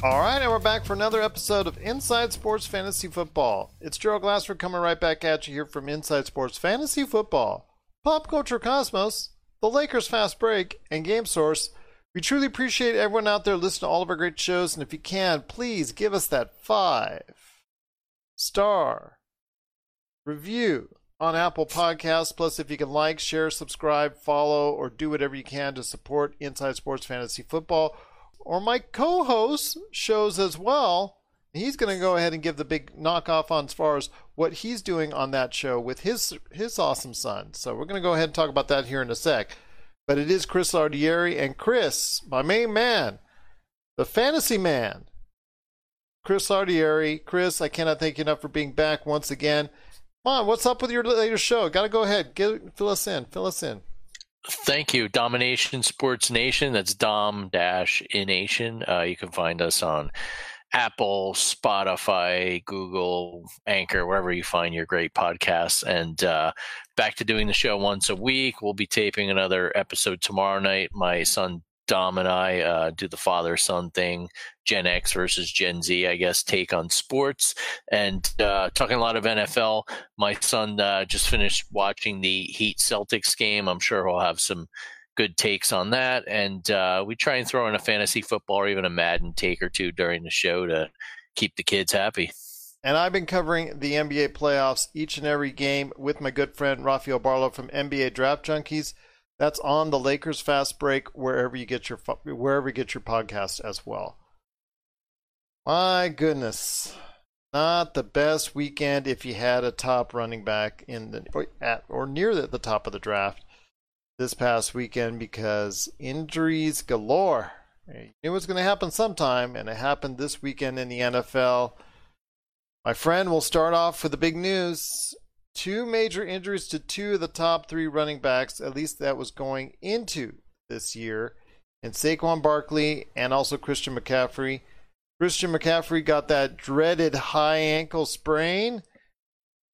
All right, and we're back for another episode of Inside Sports Fantasy Football. It's Gerald Glassford coming right back at you here from Inside Sports Fantasy Football, Pop Culture Cosmos, the Lakers Fast Break, and Game Source. We truly appreciate everyone out there listening to all of our great shows, and if you can, please give us that five star review on Apple Podcasts. Plus, if you can like, share, subscribe, follow, or do whatever you can to support Inside Sports Fantasy Football or my co-host shows as well. He's going to go ahead and give the big knockoff on as far as what he's doing on that show with his his awesome son. So we're going to go ahead and talk about that here in a sec. But it is Chris Lardieri and Chris, my main man, the fantasy man. Chris Lardieri. Chris, I cannot thank you enough for being back once again. On, what's up with your latest show? Got to go ahead. Get, fill us in. Fill us in. Thank you, Domination Sports Nation. That's Dom Dash in Nation. Uh, you can find us on Apple, Spotify, Google, Anchor, wherever you find your great podcasts. And uh, back to doing the show once a week. We'll be taping another episode tomorrow night. My son Dom and I uh, do the father son thing, Gen X versus Gen Z, I guess, take on sports and uh, talking a lot of NFL. My son uh, just finished watching the Heat Celtics game. I'm sure he'll have some good takes on that. And uh, we try and throw in a fantasy football or even a Madden take or two during the show to keep the kids happy. And I've been covering the NBA playoffs each and every game with my good friend Rafael Barlow from NBA Draft Junkies. That's on the Lakers Fast Break wherever you get your wherever you get your podcast as well. My goodness, not the best weekend if you had a top running back in the at or near the, the top of the draft this past weekend because injuries galore. You knew it was going to happen sometime, and it happened this weekend in the NFL. My friend will start off with the big news two major injuries to two of the top three running backs, at least that was going into this year, and Saquon Barkley and also Christian McCaffrey. Christian McCaffrey got that dreaded high ankle sprain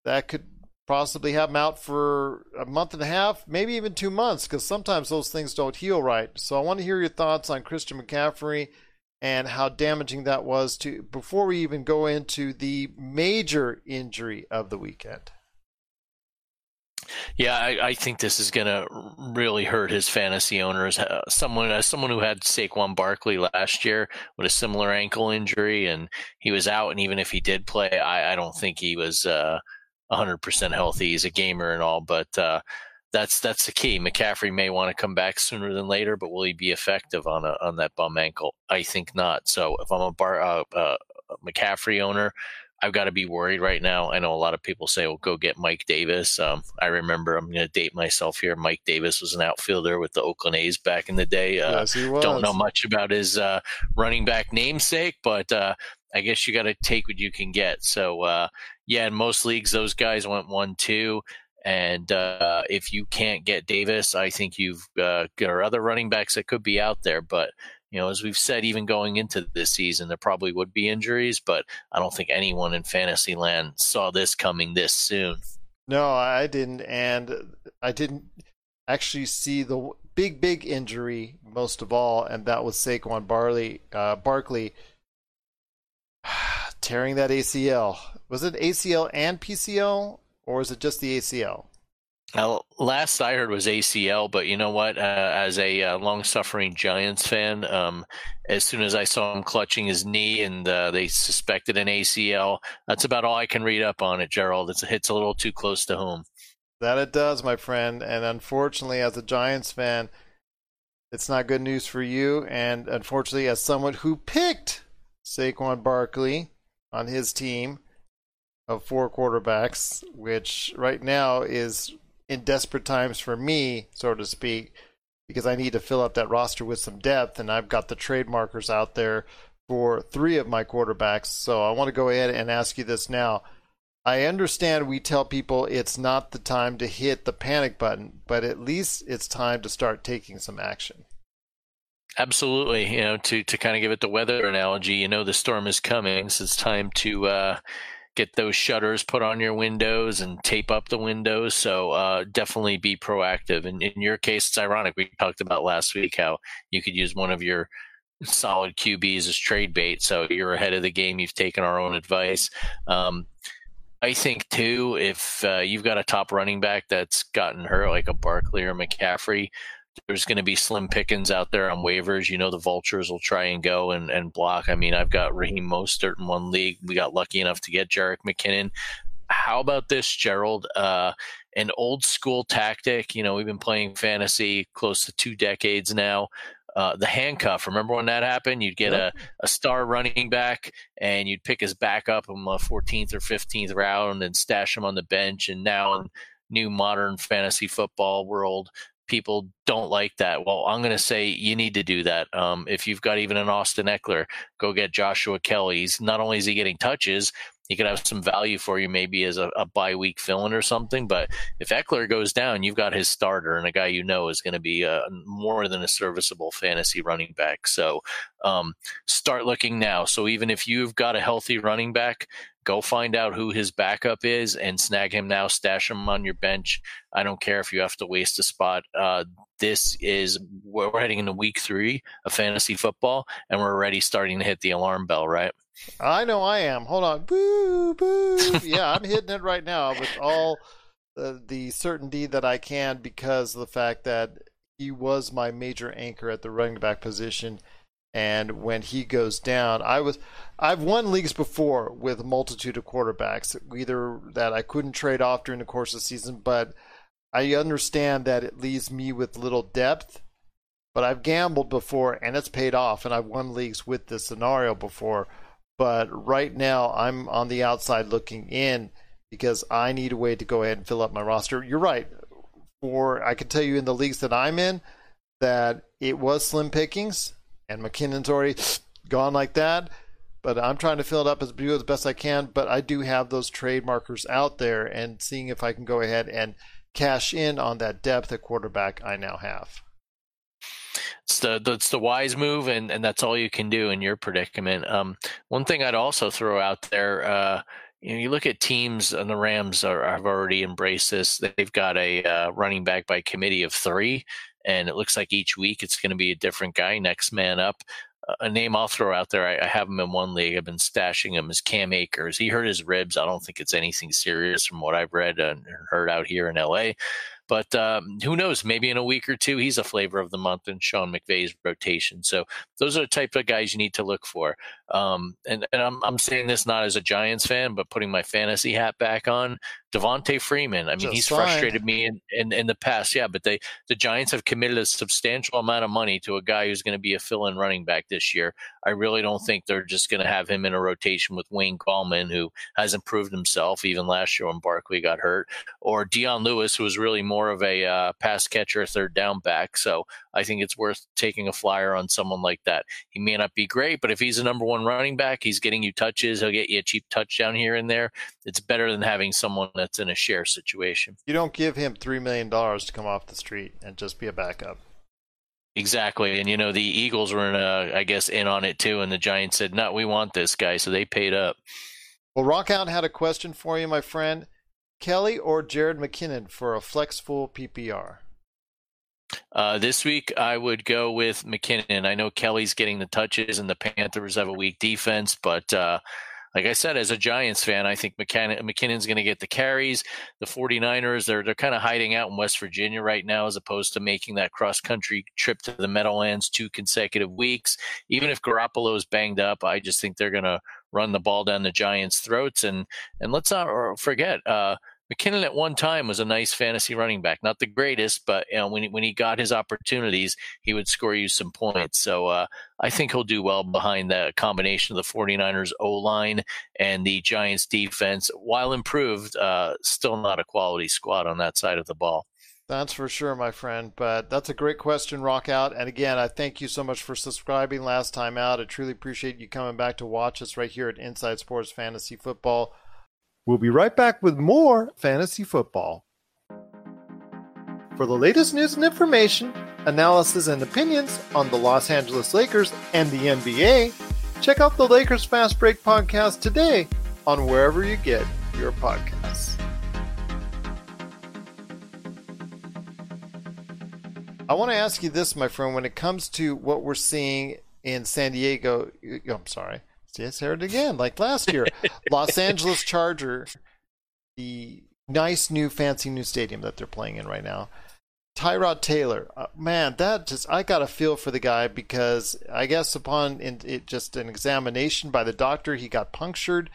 that could possibly have him out for a month and a half, maybe even two months, because sometimes those things don't heal right. So I want to hear your thoughts on Christian McCaffrey and how damaging that was to before we even go into the major injury of the weekend. Yeah, I, I, think this is going to really hurt his fantasy owners. Uh, someone, as someone who had Saquon Barkley last year with a similar ankle injury, and he was out, and even if he did play, I, I don't think he was uh, 100% healthy. He's a gamer and all, but uh, that's that's the key. McCaffrey may want to come back sooner than later, but will he be effective on a, on that bum ankle? I think not. So if I'm a bar, uh, uh, McCaffrey owner, I've got to be worried right now. I know a lot of people say, "Well, go get Mike Davis." Um, I remember I'm going to date myself here. Mike Davis was an outfielder with the Oakland A's back in the day. Uh, yes, he was. Don't know much about his uh, running back namesake, but uh, I guess you got to take what you can get. So, uh, yeah, in most leagues, those guys went one two. And uh, if you can't get Davis, I think you've uh, got other running backs that could be out there. But you know, as we've said, even going into this season, there probably would be injuries, but I don't think anyone in fantasy land saw this coming this soon. No, I didn't. And I didn't actually see the big, big injury most of all, and that was Saquon Barley, uh, Barkley tearing that ACL. Was it ACL and PCL, or was it just the ACL? Now, last I heard was ACL, but you know what? Uh, as a uh, long-suffering Giants fan, um, as soon as I saw him clutching his knee and uh, they suspected an ACL, that's about all I can read up on it, Gerald. It's, it's a little too close to home. That it does, my friend. And unfortunately, as a Giants fan, it's not good news for you. And unfortunately, as someone who picked Saquon Barkley on his team of four quarterbacks, which right now is in desperate times for me, so to speak, because I need to fill up that roster with some depth, and I've got the trade markers out there for three of my quarterbacks. So I want to go ahead and ask you this now. I understand we tell people it's not the time to hit the panic button, but at least it's time to start taking some action. Absolutely. You know, to, to kind of give it the weather analogy, you know, the storm is coming. So it's time to, uh, get those shutters put on your windows and tape up the windows. So uh, definitely be proactive. And in your case, it's ironic. We talked about last week how you could use one of your solid QBs as trade bait. So you're ahead of the game. You've taken our own advice. Um, I think too, if uh, you've got a top running back that's gotten hurt, like a Barkley or McCaffrey, there's going to be slim pickings out there on waivers. You know, the vultures will try and go and, and block. I mean, I've got Raheem Mostert in one league. We got lucky enough to get Jerick McKinnon. How about this, Gerald? Uh, an old school tactic. You know, we've been playing fantasy close to two decades now. Uh, the handcuff. Remember when that happened? You'd get yep. a, a star running back and you'd pick his backup in the 14th or 15th round and stash him on the bench. And now in new modern fantasy football world, people don't like that. Well, I'm going to say you need to do that. Um, if you've got even an Austin Ekeler, go get Joshua Kelley. He's not only is he getting touches, he could have some value for you maybe as a, a bye week fill in or something. But if Ekeler goes down, you've got his starter and a guy you know is going to be a, more than a serviceable fantasy running back. So um, start looking now. So even if you've got a healthy running back, go find out who his backup is and snag him now. Stash him on your bench. I don't care if you have to waste a spot. Uh, this is we're heading into week three of fantasy football, and we're already starting to hit the alarm bell, right? I know I am. Hold on. Boo, boo. yeah, I'm hitting it right now with all the, the certainty that I can because of the fact that he was my major anchor at the running back position. And when he goes down, I was I've won leagues before with a multitude of quarterbacks, either that I couldn't trade off during the course of the season, but I understand that it leaves me with little depth. But I've gambled before and it's paid off, and I've won leagues with this scenario before. But right now, I'm on the outside looking in because I need a way to go ahead and fill up my roster. You're right. For I can tell you in the leagues that I'm in that it was slim pickings, and McKinnon's already gone like that. But I'm trying to fill it up as, as best I can. But I do have those trade markers out there, and seeing if I can go ahead and cash in on that depth at quarterback I now have it's the that's the wise move, and and that's all you can do in your predicament. Um, one thing I'd also throw out there. Uh, you know, you look at teams, and the Rams are, have already embraced this. They've got a uh, running back by committee of three, and it looks like each week it's going to be a different guy, next man up. a name I'll throw out there, I, I, have him in one league. I've been stashing him is Cam Akers. He hurt his ribs. I don't think it's anything serious from what I've read and heard out here in LA. But um, who knows? Maybe in a week or two, he's a flavor of the month in Sean McVay's rotation. So those are the type of guys you need to look for. Um, and and I'm, I'm saying this not as a Giants fan, but putting my fantasy hat back on. Devonta Freeman. I mean, Just he's fine. frustrated me in, in, in, the past. Yeah, but they the Giants have committed a substantial amount of money to a guy who's going to be a fill-in running back this year. I really don't think they're just going to have him in a rotation with Wayne Gallman, who hasn't proved himself even last year when Barkley got hurt, or Dion Lewis, who was really more of a uh, pass catcher, third down back. So I think it's worth taking a flyer on someone like that. He may not be great, but if he's a number one running back, he's getting you touches. He'll get you a cheap touchdown here and there. It's better than having someone that's in a share situation. You don't give him $3 million to come off the street and just be a backup. Exactly, and you know the Eagles were, in a, I guess, in on it too, and the Giants said, "No, we want this guy," so they paid up. Well, Rockout had a question for you, my friend. Kelley or Jerick McKinnon for a flex full PPR? Uh, this week, I would go with McKinnon. I know Kelley's getting the touches, and the Panthers have a weak defense, but uh, like I said, as a Giants fan, I think McKinnon, McKinnon's going to get the carries. The 49ers, they're, they're kind of hiding out in West Virginia right now as opposed to making that cross country trip to the Meadowlands two consecutive weeks. Even if Garoppolo is banged up, I just think they're going to run the ball down the Giants' throats. And, and let's not forget, uh, McKinnon at one time was a nice fantasy running back, not the greatest, but you know, when he, when he got his opportunities, he would score you some points. So uh, I think he'll do well behind the combination of the 49ers O line and the Giants defense. While improved, uh, still not a quality squad on that side of the ball. That's for sure, my friend. But that's a great question, Rock Out. And again, I thank you so much for subscribing last time out. I truly appreciate you coming back to watch us right here at Inside Sports Fantasy Football. We'll be right back with more fantasy football. For the latest news and information, analysis and opinions on the Los Angeles Lakers and the NBA, check out the Lakers Fast Break podcast today on wherever you get your podcasts. I want to ask you this, my friend, when it comes to what we're seeing in San Diego. I'm sorry. I said it again, like last year. Los Angeles Charger, the nice new fancy new stadium that they're playing in right now. Tyrod Taylor, uh, man, that just I got a feel for the guy because I guess upon in, it, just an examination by the doctor, he got punctured,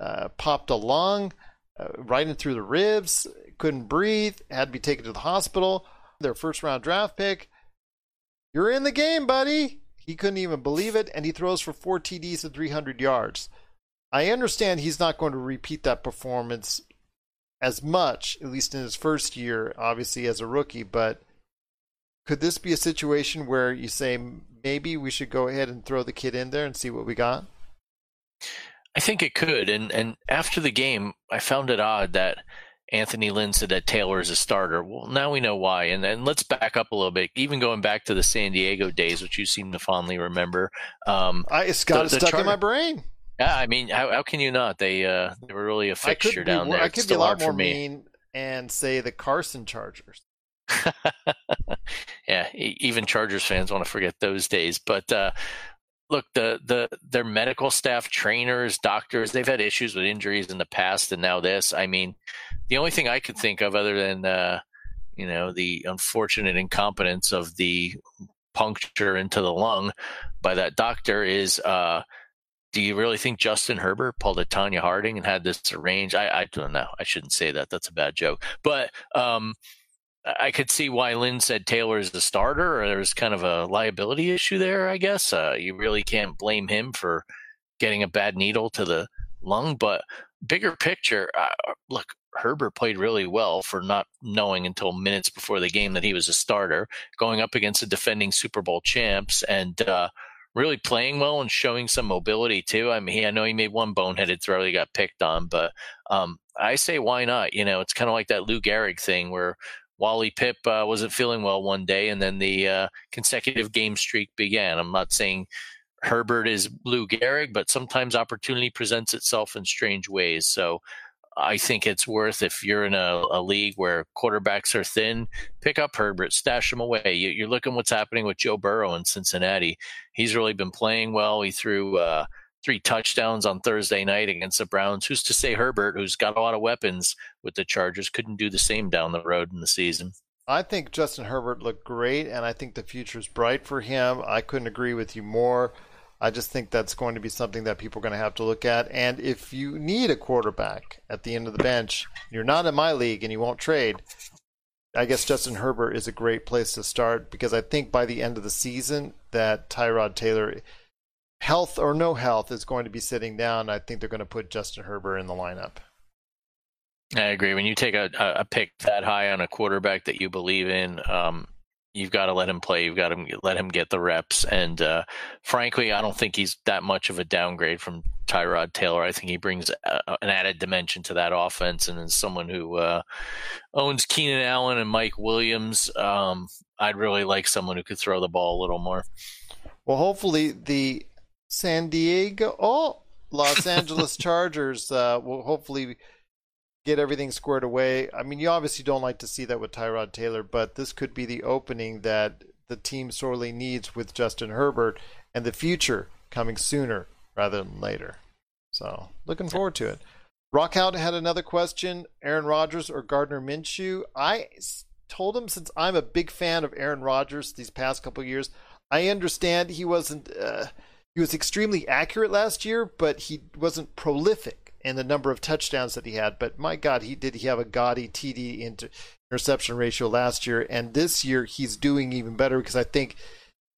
uh, popped a lung, uh, right in through the ribs, couldn't breathe, had to be taken to the hospital. Their first round draft pick. You're in the game, buddy. He couldn't even believe it, and he throws for four TDs and 300 yards. I understand he's not going to repeat that performance as much, at least in his first year, obviously as a rookie, but could this be a situation where you say maybe we should go ahead and throw the kid in there and see what we got? I think it could. And and after the game, I found it odd that Anthony Lynn said that Taylor is a starter. Well, now we know why. And then let's back up a little bit. Even going back to the San Diego days, which you seem to fondly remember. Um, I, it's got the, it stuck in my brain. Yeah, I mean, how, how can you not? They uh, they were really a fixture down more, there. I could be a lot more mean and say the Carson Chargers. yeah, even Chargers fans want to forget those days. But uh, look, the the their medical staff, trainers, doctors, they've had issues with injuries in the past, and now this. I mean, the only thing I could think of other than uh, you know the unfortunate incompetence of the puncture into the lung by that doctor is uh, do you really think Justin Herbert pulled a Tonya Harding and had this arranged? I, I don't know. I shouldn't say that. That's a bad joke. But um, I could see why Lynn said Taylor is the starter, or there's kind of a liability issue there, I guess. Uh, you really can't blame him for getting a bad needle to the lung. But bigger picture, uh, look, Herbert played really well for not knowing until minutes before the game that he was a starter, going up against the defending Super Bowl champs, and uh, really playing well and showing some mobility too. I mean, I know he made one boneheaded throw he got picked on, but um, I say why not? You know, it's kind of like that Lou Gehrig thing where Wally Pipp uh, wasn't feeling well one day, and then the uh, consecutive game streak began. I'm not saying Herbert is Lou Gehrig, but sometimes opportunity presents itself in strange ways. So I think it's worth if you're in a, a, league where quarterbacks are thin, pick up Herbert, stash him away. You, are looking what's happening with Joe Burrow in Cincinnati. He's really been playing well. He threw uh, three touchdowns on Thursday night against the Browns. Who's to say Herbert, who's got a lot of weapons with the Chargers, couldn't do the same down the road in the season? I think Justin Herbert looked great, and I think the future is bright for him. I couldn't agree with you more. I just think that's going to be something that people are going to have to look at. And if you need a quarterback at the end of the bench, you're not in my league and you won't trade, I guess Justin Herbert is a great place to start because I think by the end of the season that Tyrod Taylor, health or no health, is going to be sitting down. I think they're going to put Justin Herbert in the lineup. I agree. When you take a, a pick that high on a quarterback that you believe in, um, you've got to let him play. You've got to let him get the reps. And uh, frankly, I don't think he's that much of a downgrade from Tyrod Taylor. I think he brings a, an added dimension to that offense. And as someone who uh, owns Keenan Allen and Mike Williams, um, I'd really like someone who could throw the ball a little more. Well, hopefully the San Diego, oh, Los Angeles Chargers uh, will hopefully get everything squared away. I mean, you obviously don't like to see that with Tyrod Taylor, but this could be the opening that the team sorely needs with Justin Herbert and the future coming sooner rather than later. So, looking forward to it. Rockout had another question Aaron Rodgers or Gardner Minshew? I told him since I'm a big fan of Aaron Rodgers these past couple years, I understand he wasn't. Uh, he was extremely accurate last year, but he wasn't prolific and the number of touchdowns that he had. But my God, he did he have a gaudy TD interception ratio last year, and this year he's doing even better because I think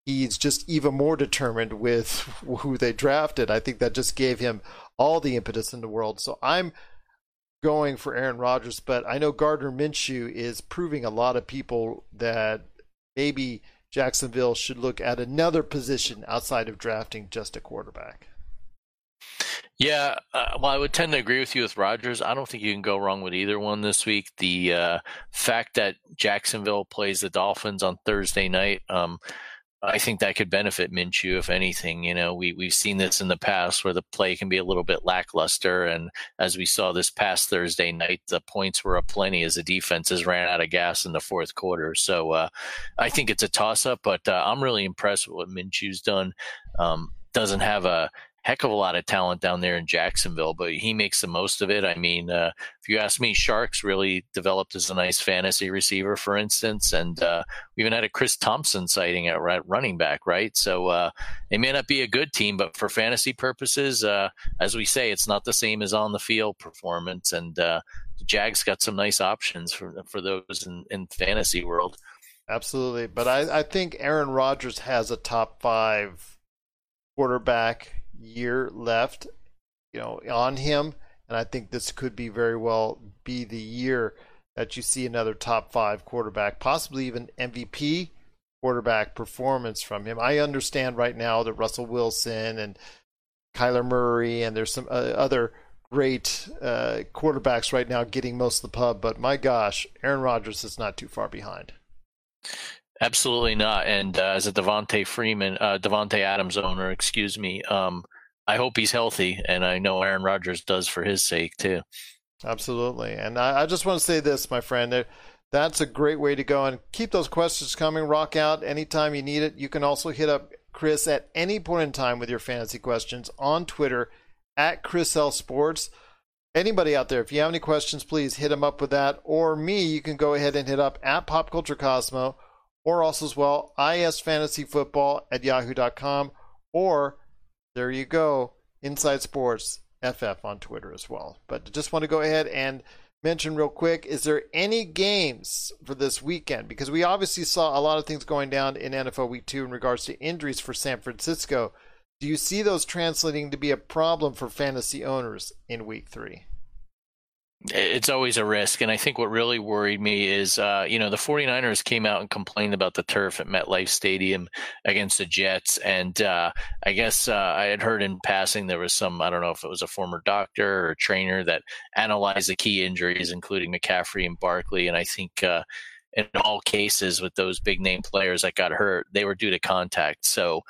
he's just even more determined with who they drafted. I think that just gave him all the impetus in the world. So I'm going for Aaron Rodgers, but I know Gardner Minshew is proving a lot of people that maybe Jacksonville should look at another position outside of drafting just a quarterback. Yeah, uh, well, I would tend to agree with you with Rodgers. I don't think you can go wrong with either one this week. The uh, fact that Jacksonville plays the Dolphins on Thursday night, um, I think that could benefit Minshew, if anything. You know, we we've seen this in the past where the play can be a little bit lackluster, and as we saw this past Thursday night, the points were aplenty as the defenses ran out of gas in the fourth quarter. So uh, I think it's a toss up, but uh, I'm really impressed with what Minshew's done. Um, doesn't have a heck of a lot of talent down there in Jacksonville, but he makes the most of it. I mean, uh, if you ask me, Chark's really developed as a nice fantasy receiver, for instance, and uh, we even had a Chris Thompson sighting at running back, right? So uh, it may not be a good team, but for fantasy purposes, uh, as we say, it's not the same as on the field performance, and uh, the Jags got some nice options for for those in, in fantasy world. Absolutely, but I, I think Aaron Rodgers has a top five quarterback year left, you know, on him, and I think this could be very well be the year that you see another top five quarterback, possibly even MVP quarterback performance from him. I understand right now that Russell Wilson and Kyler Murray and there's some uh, other great uh, quarterbacks right now getting most of the pub, but my gosh, Aaron Rodgers is not too far behind. Absolutely not. And uh, as a Devonta Freeman, uh, Davante Adams owner, excuse me, um, I hope he's healthy, and I know Aaron Rodgers does for his sake too. Absolutely, and I, I just want to say this, my friend. That's a great way to go, and keep those questions coming. Rock out anytime you need it. You can also hit up Chris at any point in time with your fantasy questions on Twitter at Chris L Sports. Anybody out there, if you have any questions, please hit him up with that. Or me, you can go ahead and hit up at Pop Culture Cosmo, or also as well, IS Fantasy Football at yahoo.com, or there you go. Inside Sports FF on Twitter as well. But just want to go ahead and mention real quick is there any games for this weekend? Because we obviously saw a lot of things going down in NFL Week 2 in regards to injuries for San Francisco. Do you see those translating to be a problem for fantasy owners in Week 3? It's always a risk. And I think what really worried me is, uh, you know, the 49ers came out and complained about the turf at MetLife Stadium against the Jets. And uh, I guess uh, I had heard in passing there was some, I don't know if it was a former doctor or trainer that analyzed the key injuries, including McCaffrey and Barkley. And I think uh, in all cases with those big name players that got hurt, they were due to contact. So,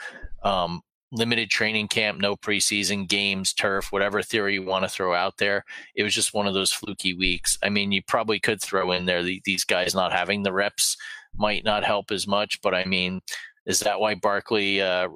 um, limited training camp, no preseason games, turf, whatever theory you want to throw out there. It was just one of those fluky weeks. I mean, you probably could throw in there the, these guys not having the reps might not help as much, but I mean, is that why Barkley uh,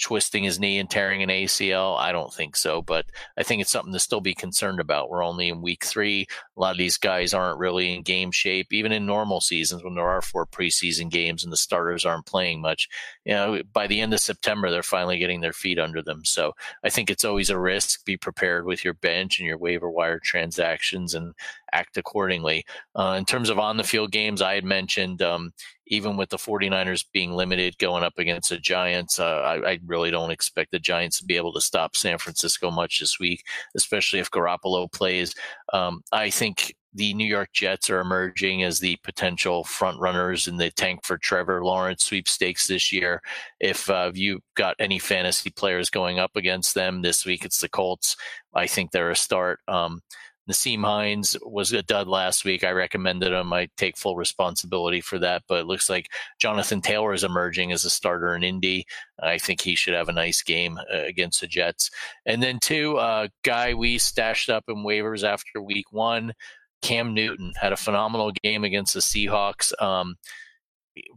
twisting his knee and tearing an ACL? I don't think so, but I think it's something to still be concerned about. We're only in week three. A lot of these guys aren't really in game shape, even in normal seasons when there are four preseason games and the starters aren't playing much. You know, by the end of September, they're finally getting their feet under them. So I think it's always a risk. Be prepared with your bench and your waiver wire transactions and act accordingly. Uh, in terms of on the field games, I had mentioned um, even with the 49ers being limited going up against the Giants, uh, I, I, really don't expect the Giants to be able to stop San Francisco much this week, especially if Garoppolo plays. Um, I think the New York Jets are emerging as the potential front runners in the tank for Trevor Lawrence sweepstakes this year. If uh, you've got any fantasy players going up against them this week, it's the Colts. I think they're a start. Um, Nyheim Hines was a dud last week. I recommended him. I take full responsibility for that. But it looks like Jonathan Taylor is emerging as a starter in Indy. I think he should have a nice game uh, against the Jets. And then two, uh, guy we stashed up in waivers after week one, Cam Newton had a phenomenal game against the Seahawks. Um,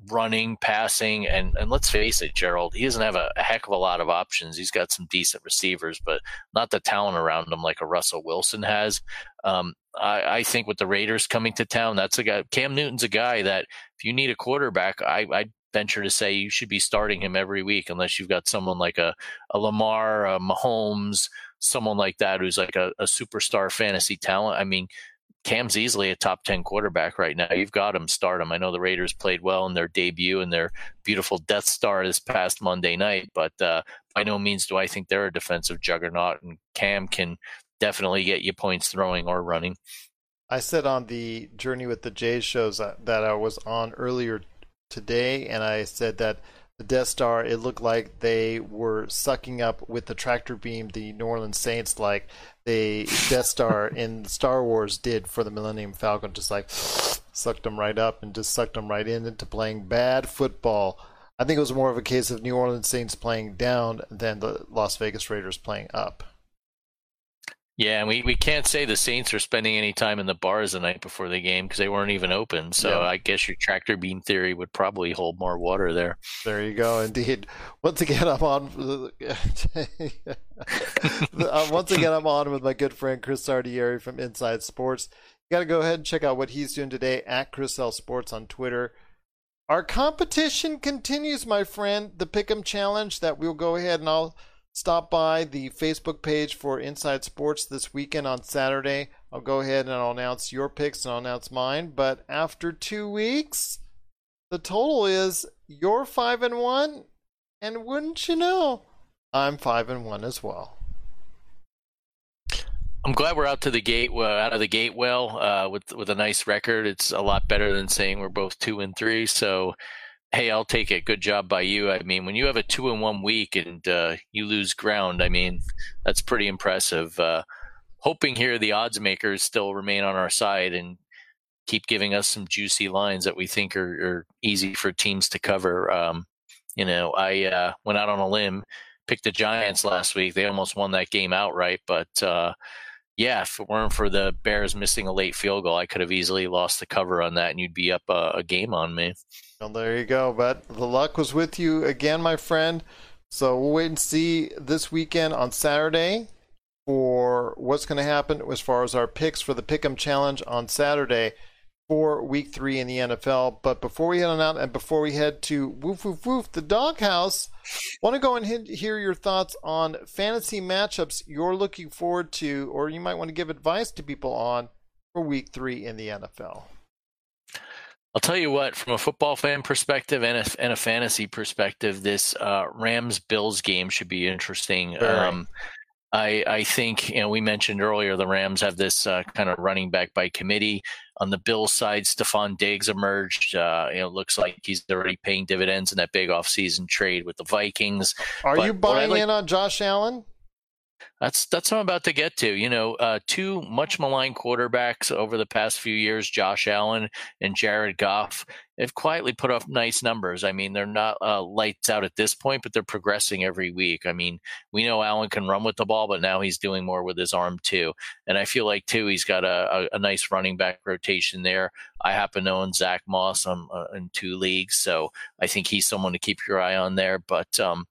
running, passing, and and let's face it, Gerald, he doesn't have a, a, heck of a lot of options. He's got some decent receivers, but not the talent around him like a Russell Wilson has. Um, I, I, think with the Raiders coming to town, that's a guy. Cam Newton's a guy that if you need a quarterback, I, I venture to say you should be starting him every week, unless you've got someone like a, a Lamar, a Mahomes, someone like that who's like a, a superstar fantasy talent. I mean, Cam's easily a top 10 quarterback right now. You've got him, start him. I know the Raiders played well in their debut and their beautiful Death Star this past Monday night, but uh, by no means do I think they're a defensive juggernaut. And Cam can definitely get you points throwing or running. I said on the Journey with the Jays shows that, that I was on earlier today, and I said that the Death Star, it looked like they were sucking up with the tractor beam the New Orleans Saints like the Death Star in Star Wars did for the Millennium Falcon, just like sucked them right up and just sucked them right in into playing bad football. I think it was more of a case of New Orleans Saints playing down than the Las Vegas Raiders playing up. Yeah, and we, we can't say the Saints are spending any time in the bars the night before the game because they weren't even open. So yeah. I guess your tractor beam theory would probably hold more water there. There you go. Indeed. Once again, I'm on. Once again, I'm on with my good friend Chris Lardieri from Inside Sports. You got to go ahead and check out what he's doing today at Chris L Sports on Twitter. Our competition continues, my friend. The Pick'em Challenge that we'll go ahead and I'll stop by the Facebook page for Inside Sports this weekend on Saturday. I'll go ahead and I'll announce your picks and I'll announce mine. But after two weeks, the total is you're five and one, and wouldn't you know, I'm five and one as well. I'm glad we're out to the gate, out of the gate well, uh, with with a nice record. It's a lot better than saying we're both two and three. So hey, I'll take it. Good job by you. I mean, when you have a two in one week and uh, you lose ground, I mean, that's pretty impressive. Uh, hoping here the odds makers still remain on our side and keep giving us some juicy lines that we think are, are easy for teams to cover. Um, you know, I uh, went out on a limb, picked the Giants last week. They almost won that game outright, but uh, yeah, if it weren't for the Bears missing a late field goal, I could have easily lost the cover on that, and you'd be up a, a game on me. Well, there you go. But the luck was with you again, my friend. So we'll wait and see this weekend on Saturday for what's going to happen as far as our picks for the Pick'em Challenge on Saturday for Week Three in the NFL. But before we head on out and before we head to woof woof woof the doghouse, want to go and hear your thoughts on fantasy matchups you're looking forward to, or you might want to give advice to people on for Week Three in the NFL. I'll tell you what, from a football fan perspective and a, and a fantasy perspective, this uh, Rams Bills game should be interesting. Um, I, I think you know we mentioned earlier the Rams have this uh, kind of running back by committee. On the Bill side, Stefon Diggs emerged. Uh, you know, looks like he's already paying dividends in that big offseason trade with the Vikings. Are but you buying like, in on Josh Allen? That's that's what I'm about to get to. You know, uh, two much maligned quarterbacks over the past few years, Josh Allen and Jared Goff, have quietly put up nice numbers. I mean, they're not uh, lights out at this point, but they're progressing every week. I mean, we know Allen can run with the ball, but now he's doing more with his arm too. And I feel like too, he's got a, a, a nice running back rotation there. I happen to own Zach Moss on, uh, in two leagues, so I think he's someone to keep your eye on there. But um,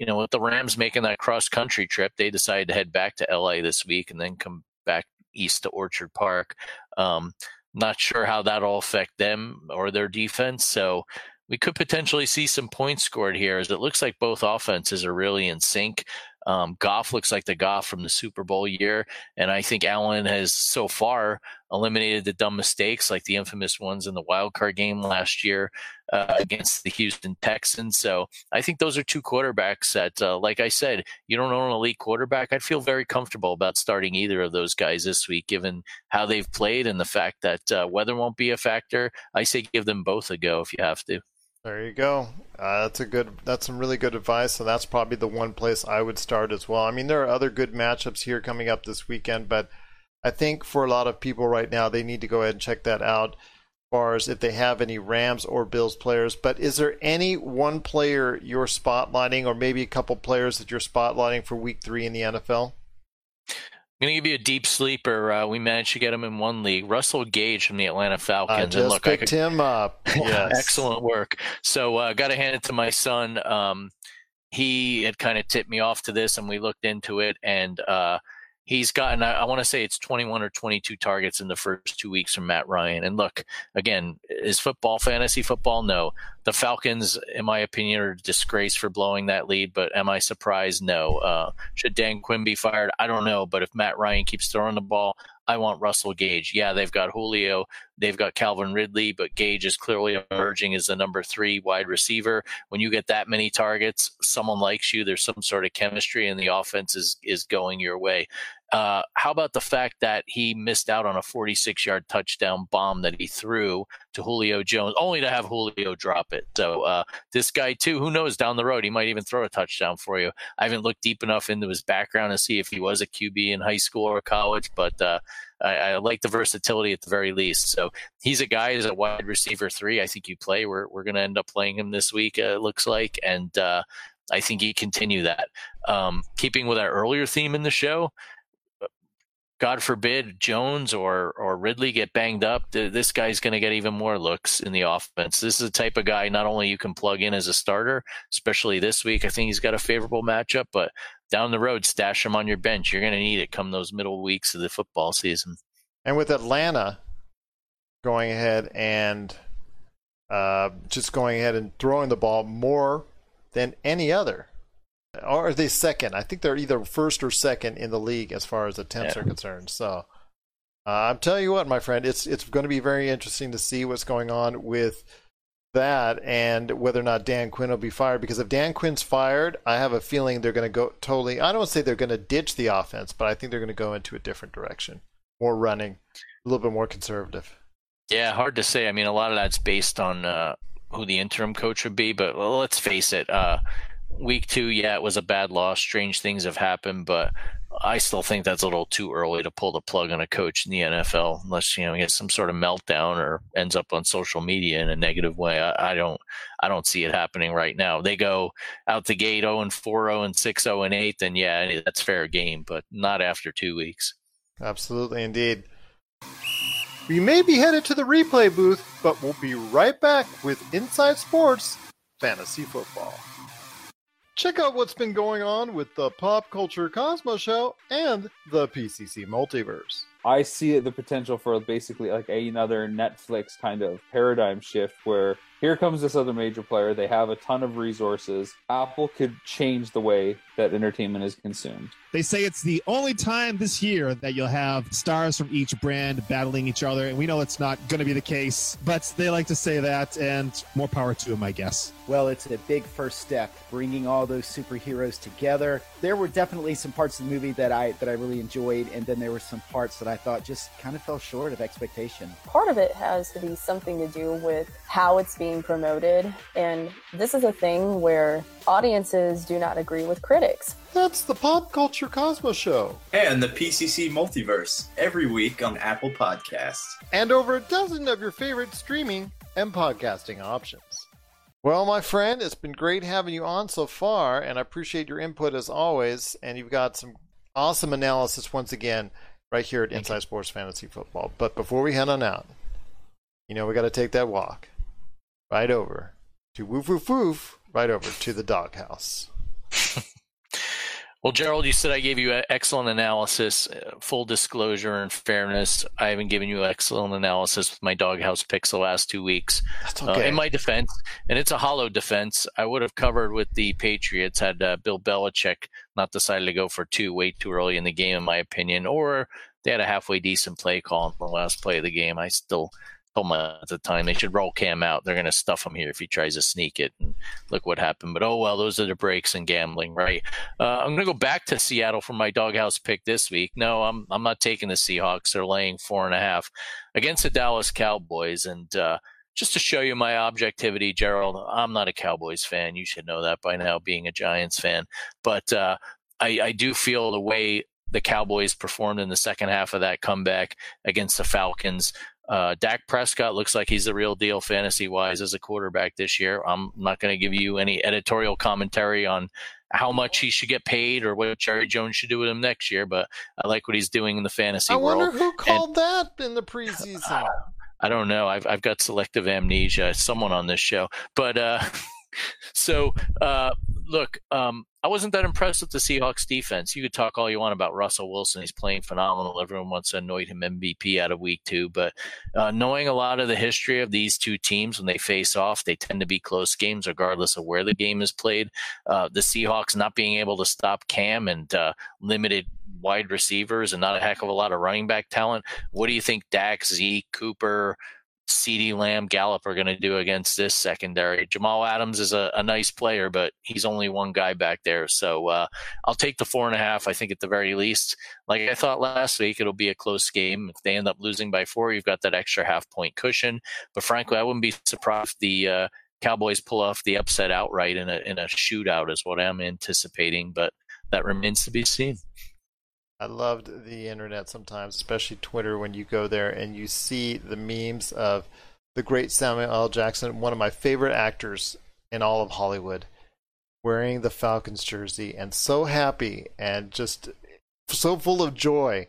you know, with the Rams making that cross country trip, they decided to head back to LA this week and then come back east to Orchard Park. Um, not sure how that'll affect them or their defense. So we could potentially see some points scored here as it looks like both offenses are really in sync. Um, Goff looks like the Goff from the Super Bowl year, and I think Allen has so far eliminated the dumb mistakes like the infamous ones in the wild card game last year uh, against the Houston Texans. So I think those are two quarterbacks that, uh, like I said, you don't own an elite quarterback. I'd feel very comfortable about starting either of those guys this week, given how they've played and the fact that uh, weather won't be a factor. I say give them both a go if you have to. There you go. Uh, that's a good. That's some really good advice, and that's probably the one place I would start as well. I mean, there are other good matchups here coming up this weekend, but I think for a lot of people right now, they need to go ahead and check that out. As far as if they have any Rams or Bills players, but is there any one player you're spotlighting, or maybe a couple players that you're spotlighting for Week Three in the NFL? I'm going to give you a deep sleeper. Uh, we managed to get him in one league. Russell Gage from the Atlanta Falcons. I just and look, picked I could, him up. Yes. excellent work. So uh, got to hand it to my son. Um, he had kind of tipped me off to this, and we looked into it, and uh, he's gotten I, want to say it's 21 or 22 targets in the first two weeks from Matt Ryan. And look, again, is football fantasy football? No. The Falcons, in my opinion, are a disgrace for blowing that lead. But am I surprised? No. Uh, should Dan Quinn be fired? I don't know. But if Matt Ryan keeps throwing the ball, I want Russell Gage. Yeah, they've got Julio, they've got Calvin Ridley, but Gage is clearly emerging as the number three wide receiver. When you get that many targets, someone likes you. There's some sort of chemistry, and the offense is is going your way. Uh, how about the fact that he missed out on a 46 yard touchdown bomb that he threw to Julio Jones, only to have Julio drop it? So, uh, this guy, too, who knows down the road, he might even throw a touchdown for you. I haven't looked deep enough into his background to see if he was a QB in high school or college, but uh, I, I, like the versatility at the very least. So, he's a guy as a wide receiver three. I think you play. We're, we're going to end up playing him this week, uh, it looks like. And, uh, I think he continue that. Um, keeping with our earlier theme in the show, God forbid Jones or or Ridley get banged up, this guy's going to get even more looks in the offense. This is the type of guy not only you can plug in as a starter, especially this week. I think he's got a favorable matchup, but down the road, stash him on your bench. You're going to need it come those middle weeks of the football season. And with Atlanta going ahead and uh, just going ahead and throwing the ball more than any other or are they second? I think they're either first or second in the league as far as attempts yeah. are concerned. So uh, I'm telling you what, my friend, it's it's going to be very interesting to see what's going on with that and whether or not Dan Quinn will be fired. Because if Dan Quinn's fired, I have a feeling they're going to go totally. I don't say they're going to ditch the offense, but I think they're going to go into a different direction, more running, a little bit more conservative. Yeah, hard to say. I mean, a lot of that's based on uh, who the interim coach would be, but well, let's face it. Uh, week two, yeah, it was a bad loss. Strange things have happened, but I still think that's a little too early to pull the plug on a coach in the NFL unless you know he has some sort of meltdown or ends up on social media in a negative way. I, I don't, I don't see it happening right now. They go out the gate 0 and 4, 0 and 6, 0 and 8, then yeah, that's fair game, but not after two weeks. Absolutely, indeed. We may be headed to the replay booth, but we'll be right back with Inside Sports Fantasy Football. Check out what's been going on with the Pop Culture Cosmos Show and the PCC Multiverse. I see the potential for basically like another Netflix kind of paradigm shift where here comes this other major player. They have a ton of resources. Apple could change the way that entertainment is consumed. They say it's the only time this year that you'll have stars from each brand battling each other, and we know it's not going to be the case, but they like to say that, and more power to them, I guess. Well, it's a big first step, bringing all those superheroes together. There were definitely some parts of the movie that I that I really enjoyed, and then there were some parts that I thought just kind of fell short of expectation. Part of it has to be something to do with how it's being promoted, and this is a thing where audiences do not agree with critics. That's the Pop Culture Cosmos Show. And the PCC Multiverse, every week on Apple Podcasts. And over a dozen of your favorite streaming and podcasting options. Well, my friend, it's been great having you on so far, and I appreciate your input as always. And you've got some awesome analysis once again right here at Inside Sports Fantasy Football. But before we head on out, you know, we got to take that walk right over to woof woof woof, right over to the doghouse. Well, Gerald, you said I gave you an excellent analysis. Uh, full disclosure and fairness, I haven't given you excellent analysis with my doghouse picks the last two weeks. That's okay. Uh, in my defense, and it's a hollow defense, I would have covered with the Patriots had uh, Bill Belichick not decided to go for two way too early in the game, in my opinion, or they had a halfway decent play call in the last play of the game. I still told at the time they should roll Cam out. They're going to stuff him here if he tries to sneak it. And look what happened. But oh well, those are the breaks in gambling, right? Uh, I'm going to go back to Seattle for my doghouse pick this week. No, I'm I'm not taking the Seahawks. They're laying four and a half against the Dallas Cowboys, and uh, just to show you my objectivity, Gerald, I'm not a Cowboys fan. You should know that by now, being a Giants fan. But uh, I, I do feel the way the Cowboys performed in the second half of that comeback against the Falcons. Uh, Dak Prescott looks like he's the real deal fantasy wise as a quarterback this year. I'm not going to give you any editorial commentary on how much he should get paid or what Jerry Jones should do with him next year, but I like what he's doing in the fantasy I world. I wonder who called and, that in the preseason. I don't know. I've I've got selective amnesia. Someone on this show, but uh, so uh, look, um, I wasn't that impressed with the Seahawks defense. You could talk all you want about Russell Wilson. He's playing phenomenal. Everyone wants to anoint him MVP out of week two. But uh, knowing a lot of the history of these two teams when they face off, they tend to be close games regardless of where the game is played. Uh, the Seahawks not being able to stop Cam and uh, limited wide receivers and not a heck of a lot of running back talent. What do you think Dak, Zeke, Cooper, CeeDee Lamb, Gallup are going to do against this secondary. Jamal Adams is a, a, nice player, but he's only one guy back there. So uh, I'll take the four and a half. I think at the very least, like I thought last week, it'll be a close game. If they end up losing by four, you've got that extra half point cushion. But frankly, I wouldn't be surprised if the uh, Cowboys pull off the upset outright in a in a shootout, is what I'm anticipating. But that remains to be seen. I loved the internet sometimes, especially Twitter, when you go there and you see the memes of the great Samuel L. Jackson, one of my favorite actors in all of Hollywood, wearing the Falcons jersey and so happy and just so full of joy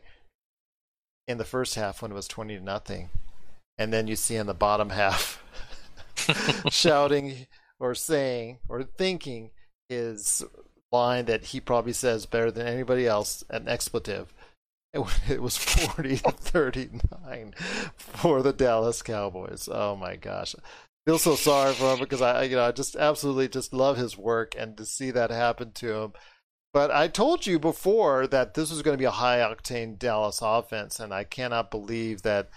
in the first half when it was 20 to nothing. And then you see in the bottom half shouting or saying or thinking his line that he probably says better than anybody else, an expletive. It was 40 to 39 for the Dallas Cowboys. Oh my gosh. I Feel so sorry for him because I, you know, I just absolutely just love his work and to see that happen to him. But I told you before that this was going to be a high octane Dallas offense, and I cannot believe that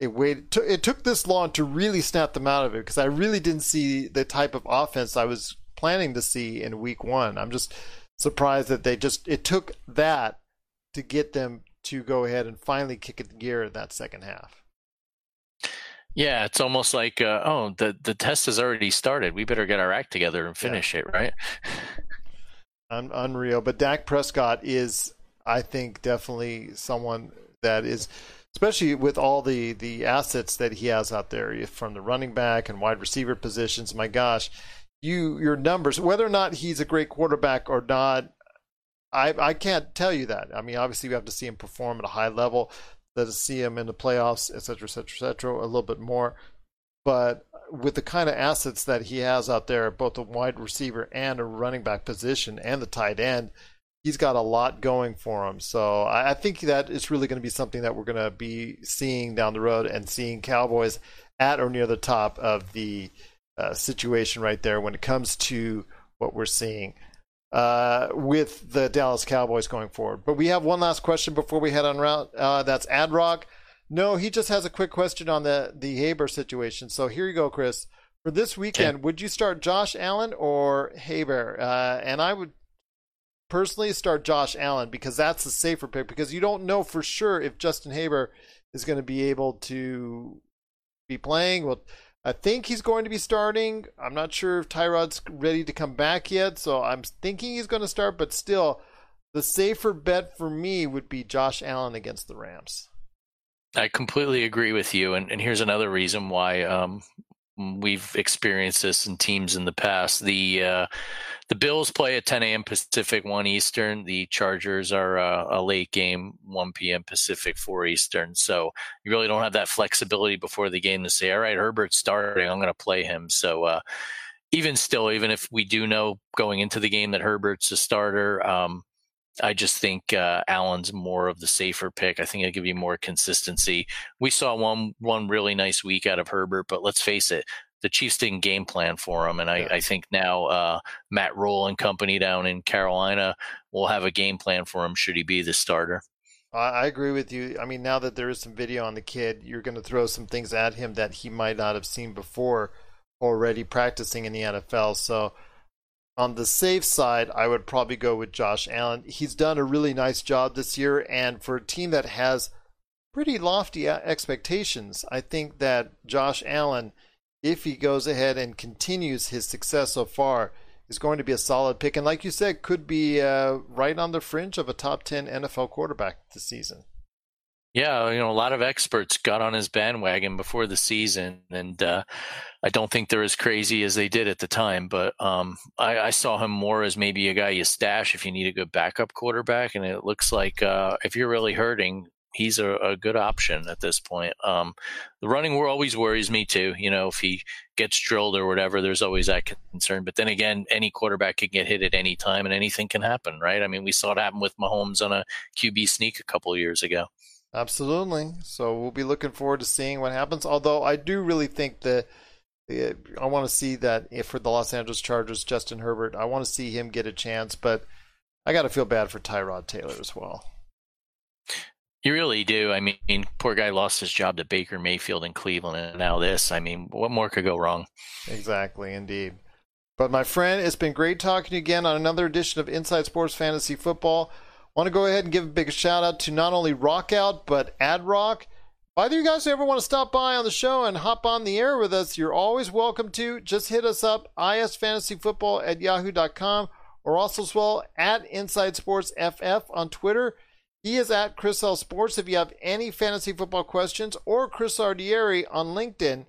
it waited. It took this long to really snap them out of it because I really didn't see the type of offense I was planning to see in Week One. I'm just surprised that they just it took that to get them to go ahead and finally kick it gear in that second half. Yeah, it's almost like, uh, oh, the the test has already started. We better get our act together and finish yeah. it, right? Un- unreal. But Dak Prescott is, I think, definitely someone that is, especially with all the the assets that he has out there from the running back and wide receiver positions. My gosh, you your numbers, whether or not he's a great quarterback or not, I I can't tell you that. I mean, obviously we have to see him perform at a high level to see him in the playoffs, et cetera, et cetera, et cetera, a little bit more. But with the kind of assets that he has out there, both a wide receiver and a running back position and the tight end, he's got a lot going for him. So I think that it's really going to be something that we're going to be seeing down the road and seeing Cowboys at or near the top of the uh, situation right there when it comes to what we're seeing uh, with the Dallas Cowboys going forward. But we have one last question before we head on route. Uh, that's Adrock. No, he just has a quick question on the the Herbert situation. So here you go, Chris. For this weekend, okay. would you start Josh Allen or Herbert? Uh, and I would personally start Josh Allen because that's the safer pick because you don't know for sure if Justin Herbert is going to be able to be playing. Well, I think he's going to be starting. I'm not sure if Tyrod's ready to come back yet, so I'm thinking he's going to start, but still, the safer bet for me would be Josh Allen against the Rams. I completely agree with you, and, and here's another reason why um, we've experienced this in teams in the past. The uh, the Bills play at 10 a.m. Pacific, 1 Eastern. The Chargers are uh, a late game, 1 p.m. Pacific, 4 Eastern. So you really don't have that flexibility before the game to say, all right, Herbert's starting. I'm going to play him. So uh, even still, even if we do know going into the game that Herbert's a starter, um, I just think uh, Allen's more of the safer pick. I think it'll give you more consistency. We saw one one really nice week out of Herbert, but let's face it, the Chiefs didn't game plan for him, and I, yeah. I think now uh, Matt Rhule and company down in Carolina will have a game plan for him should he be the starter. I agree with you. I mean, now that there is some video on the kid, you're going to throw some things at him that he might not have seen before already practicing in the NFL. So on the safe side, I would probably go with Josh Allen. He's done a really nice job this year, and for a team that has pretty lofty expectations, I think that Josh Allen, if he goes ahead and continues his success so far, is going to be a solid pick. And like you said, could be uh, right on the fringe of a top 10 NFL quarterback this season. Yeah, you know, a lot of experts got on his bandwagon before the season, and uh, I don't think they're as crazy as they did at the time. But um, I, I, saw him more as maybe a guy you stash if you need a good backup quarterback, and it looks like uh, if you're really hurting, he's a, a good option at this point. Um, the running always worries me too. You know, if he gets drilled or whatever, there's always that concern. But then again, any quarterback can get hit at any time, and anything can happen, right? I mean, we saw it happen with Mahomes on a QB sneak a couple years ago. Absolutely. So we'll be looking forward to seeing what happens. Although I do really think that eh, I want to see that if for the Los Angeles Chargers, Justin Herbert, I want to see him get a chance, but I got to feel bad for Tyrod Taylor as well. You really do. I mean, poor guy lost his job to Baker Mayfield in Cleveland, and now this. I mean, what more could go wrong? Exactly, indeed. But my friend, it's been great talking to you again on another edition of Inside Sports Fantasy Football. Want to go ahead and give a big shout out to not only Rock Out, but AdRock. If either you guys ever want to stop by on the show and hop on the air with us, you're always welcome to. Just hit us up, isfantasyfootball at yahoo.com, or also as well at Inside Sports FF on Twitter. He is at Chris L Sports. If you have any fantasy football questions, or Chris Lardieri on LinkedIn,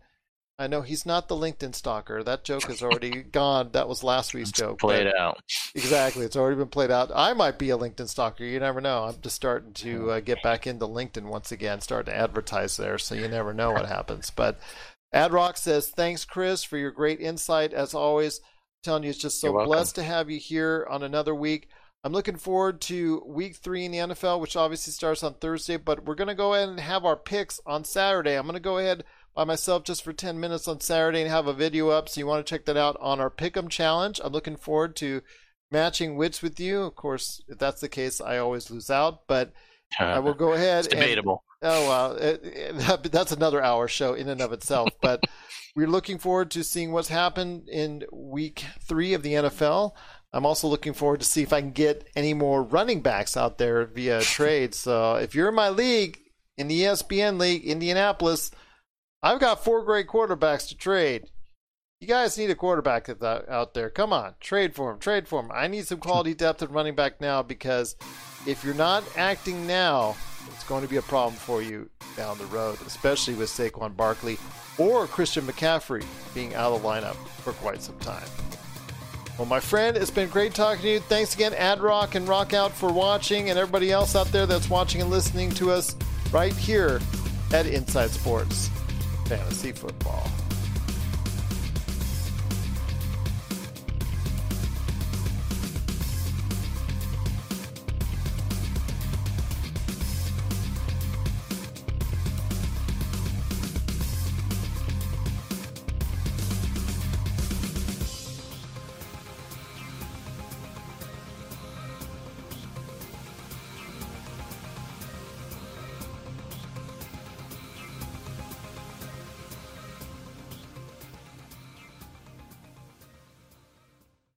I know he's not the LinkedIn stalker. That joke is already gone. That was last week's joke. Played out. Exactly. It's already been played out. I might be a LinkedIn stalker. You never know. I'm just starting to uh, get back into LinkedIn once again, start to advertise there. So you never know what happens. But AdRock says, thanks, Chris, for your great insight. As always, I'm telling you, it's just so blessed to have you here on another week. I'm looking forward to week three in the NFL, which obviously starts on Thursday, but we're going to go ahead and have our picks on Saturday. I'm going to go ahead by myself just for 10 minutes on Saturday and have a video up. So you want to check that out on our Pick'em Challenge. I'm looking forward to matching wits with you. Of course, if that's the case, I always lose out, but uh, I will go ahead it's and debatable. Oh well, it, it, that- that's another hour show in and of itself. But we're looking forward to seeing what's happened in week three of the NFL. I'm also looking forward to see if I can get any more running backs out there via trade. So uh, if you're in my league, in the ESPN league, Indianapolis, I've got four great quarterbacks to trade. You guys need a quarterback out there. Come on, trade for him, trade for him. I need some quality depth at running back now because if you're not acting now, it's going to be a problem for you down the road, especially with Saquon Barkley or Christian McCaffrey being out of the lineup for quite some time. Well, my friend, it's been great talking to you. Thanks again, Ad Rock and Rock Out, for watching, and everybody else out there that's watching and listening to us right here at Inside Sports Fantasy Football.